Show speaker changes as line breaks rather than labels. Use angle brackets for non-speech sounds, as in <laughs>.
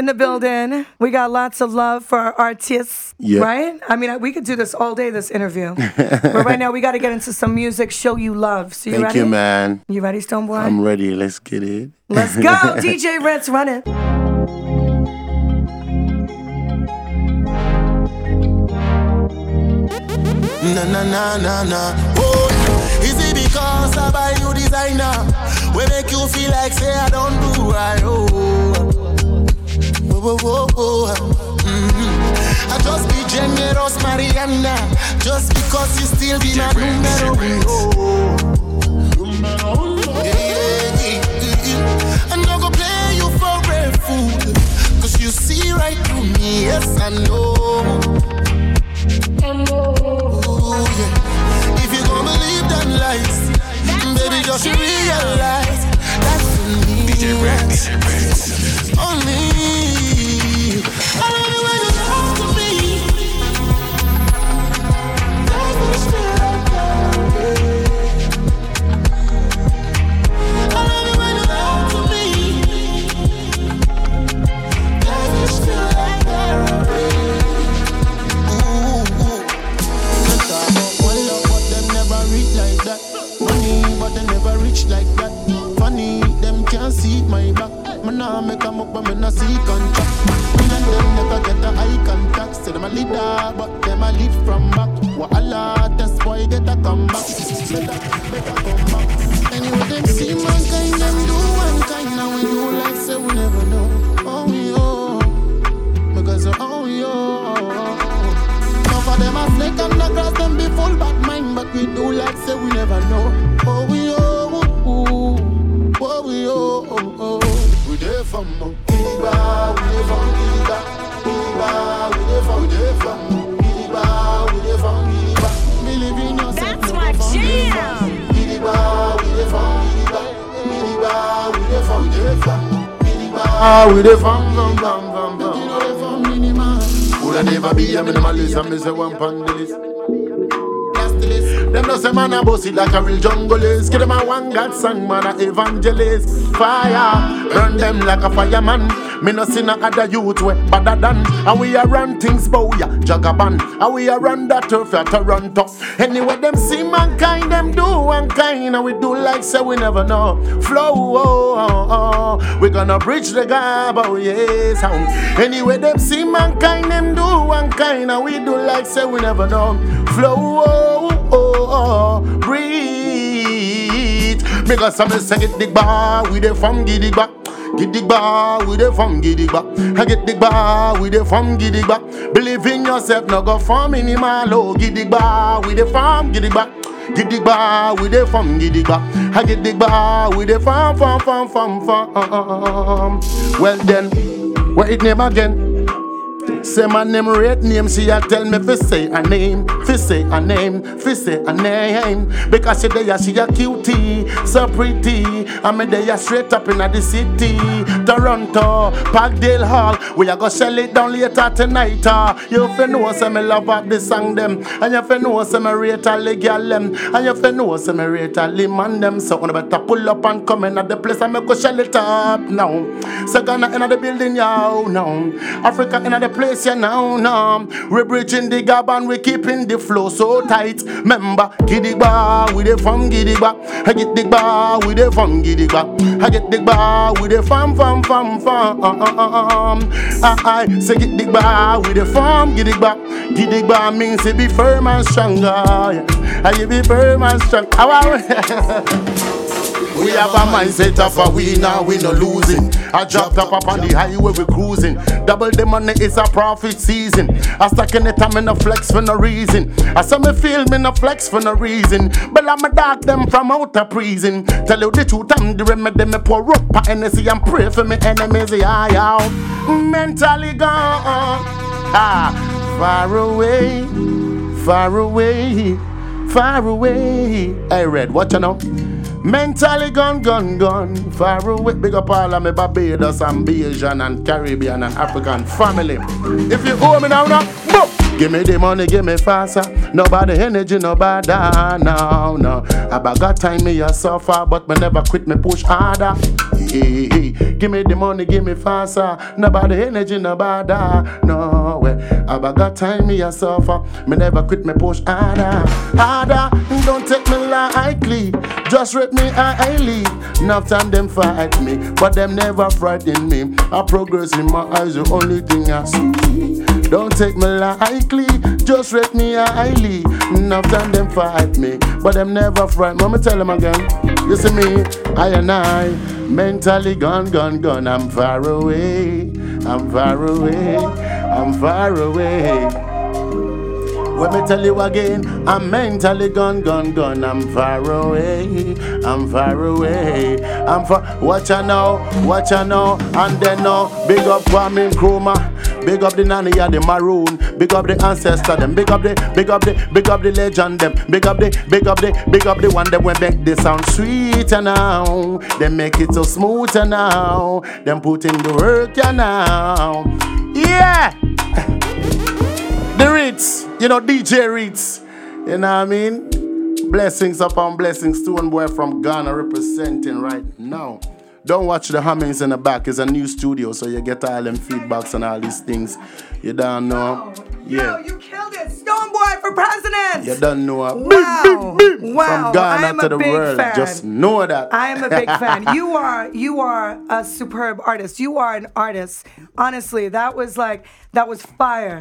in the building. We got lots of love for our artists,
Yeah.
right? I mean, we could do this all day, this interview. but right now, we got to get into some music, show you love. So you
Thank
ready?
you, man.
You ready, Stonebwoy?
I'm ready. Let's get it.
Let's go. <laughs> DJ Rent's running.
Na na na na na. Oh, is it because I buy new designer? We make you feel like say I don't do right. Oh, whoa, whoa, whoa, whoa. Mm-hmm. I just be generous, Mariana. Just because you still be my numero uno. I'm not gonna play you for a fool. Cause you see right through me, yes, I know. Can't see my back. Me nah make up, but me nah see contract. Me and them never get the eye contact. Say them a leader, but them a lead from back. Wahala, that's why get a comeback. Better, better come back. Anyway, them see mankind, them do one kind. Now we do like say we never know. Oh, we oh, because oh, we oh. Now for them a snake and the grass, them be full bad mind, but we do like say we never know. Oh we oh, oh, oh, oh we oh. From we there from Gidigba, Gidigba, we there from, we there from Gidigba, we there from Gidigba. Believe in yourself,
That's my
go from there
jam.
We from we from, we from. We from, from, from, from, from. Never be a minimalist? I miss a one pound the list. Them no say man a boss it like a real junglist. Give them a one God song man a evangelist. Fire burn them like a fireman. Me no see no other youth we better than. And we a run things bow ya jagaban. And we a run that turf at Toronto. Anyway them see mankind them do one kind and we do like say we never know. Flow oh, oh, oh. we gonna bridge the gap oh yes. um. Anyway them see mankind them do one kind and we do like say we never know. Flow oh, oh, Because some say get the bar we dey from Gidigba. Gidigba, we dey from Gidigba. I get the bar, we dey from Gidigba. Believe in yourself, no go for minimal. Oh, Gidigba, we dey from Gidigba. Gidigba, we dey from Gidigba. I get the bar, we dey from, from, from, from, from. Well then, what it name again? Say my name, rate name, she a tell me fi say a name, fi say a name, fi say a name. Because she there, she a cutie, so pretty. I me there straight up inna the city, Toronto, Parkdale Hall. We a go sell it down later tonight. Uh. You fi know say me love up the song them, and you fi know say me rate all the gyal them, and you fi know say me rate all the man them. So you better pull up and come in at the place and me go sell it up now. So Ghana inna the building, yo, now. Africa inna the place, you know, now. We bridging the gap and we keeping the flow so tight. Remember, Gidigba, we dey from Gidigba. I get the bar, we dey from Gidigba. I get the bar, we dey from, from, from, from. I, say get the bar, we dey from Gidigba. Gidigba means to be firm and stronger. Yeah. I be firm and strong. <laughs> We? Have a mindset of a winner, we no losing. I dropped up up on the highway, we cruising. Double the money is a profit season. I stuck in it, I'm in a flex for no reason. I saw me feel me no flex for no reason. But I'm a dog them from outer prison. Tell you the truth, I'm the remedy, me pour up a energy and pray for me enemies. Yeah, yeah. Mentally gone, ah, far away, far away, far away. Hey, Red, what you know? Mentally gone, gone, gone, far away. Big up all of my Barbados and Bajan and Caribbean and African family. If you owe me now, now, boom. Give me the money, give me faster. Nobody energy, nobody now, no. I got time me a suffer, but me never quit, me push harder. Hey, hey, Give me the money, give me faster. Nobody energy, nobody. No way. I got time, me a suffer. Me never quit, me push harder. Harder, don't take me lightly. Just rate me highly. Enough time them fight me, but them never frighten me. I progress in my eyes, the only thing I see. Don't take me lightly, just rate me highly. Enough time them fight me, but them never frighten me tell them again. You see me, I and I, mentally gone, gone, gone. I'm far away, I'm far away, I'm far away. Let me tell you again, I'm mentally gone, gone, gone. I'm far away, I'm far away. I'm far. Watch ya now, watch ya now, and then now. Big up Kwame Nkrumah. Big up the nanny and the maroon. Big up the ancestor them. Big up the, big up the, big up the legend them. Big up the, big up the, big up the one that when make this sound sweeter now. They make it so smoother now. Them put in the work now. Yeah. The Ritz, you know, DJ Ritz. You know what I mean? Blessings upon blessings. Stonebwoy from Ghana representing right now. Don't watch the hummings in the back. It's a new studio, so you get all them feedbacks and all these things. You don't know.
Yo,
Yeah.
you killed it. Stonebwoy for president.
You don't know.
Wow. Wow.
From Ghana
I am
to
a
the
big
world.
fan.
Just know that.
I am a big <laughs> fan. You are you are a superb artist. You are an artist. Honestly, that was like that was fire.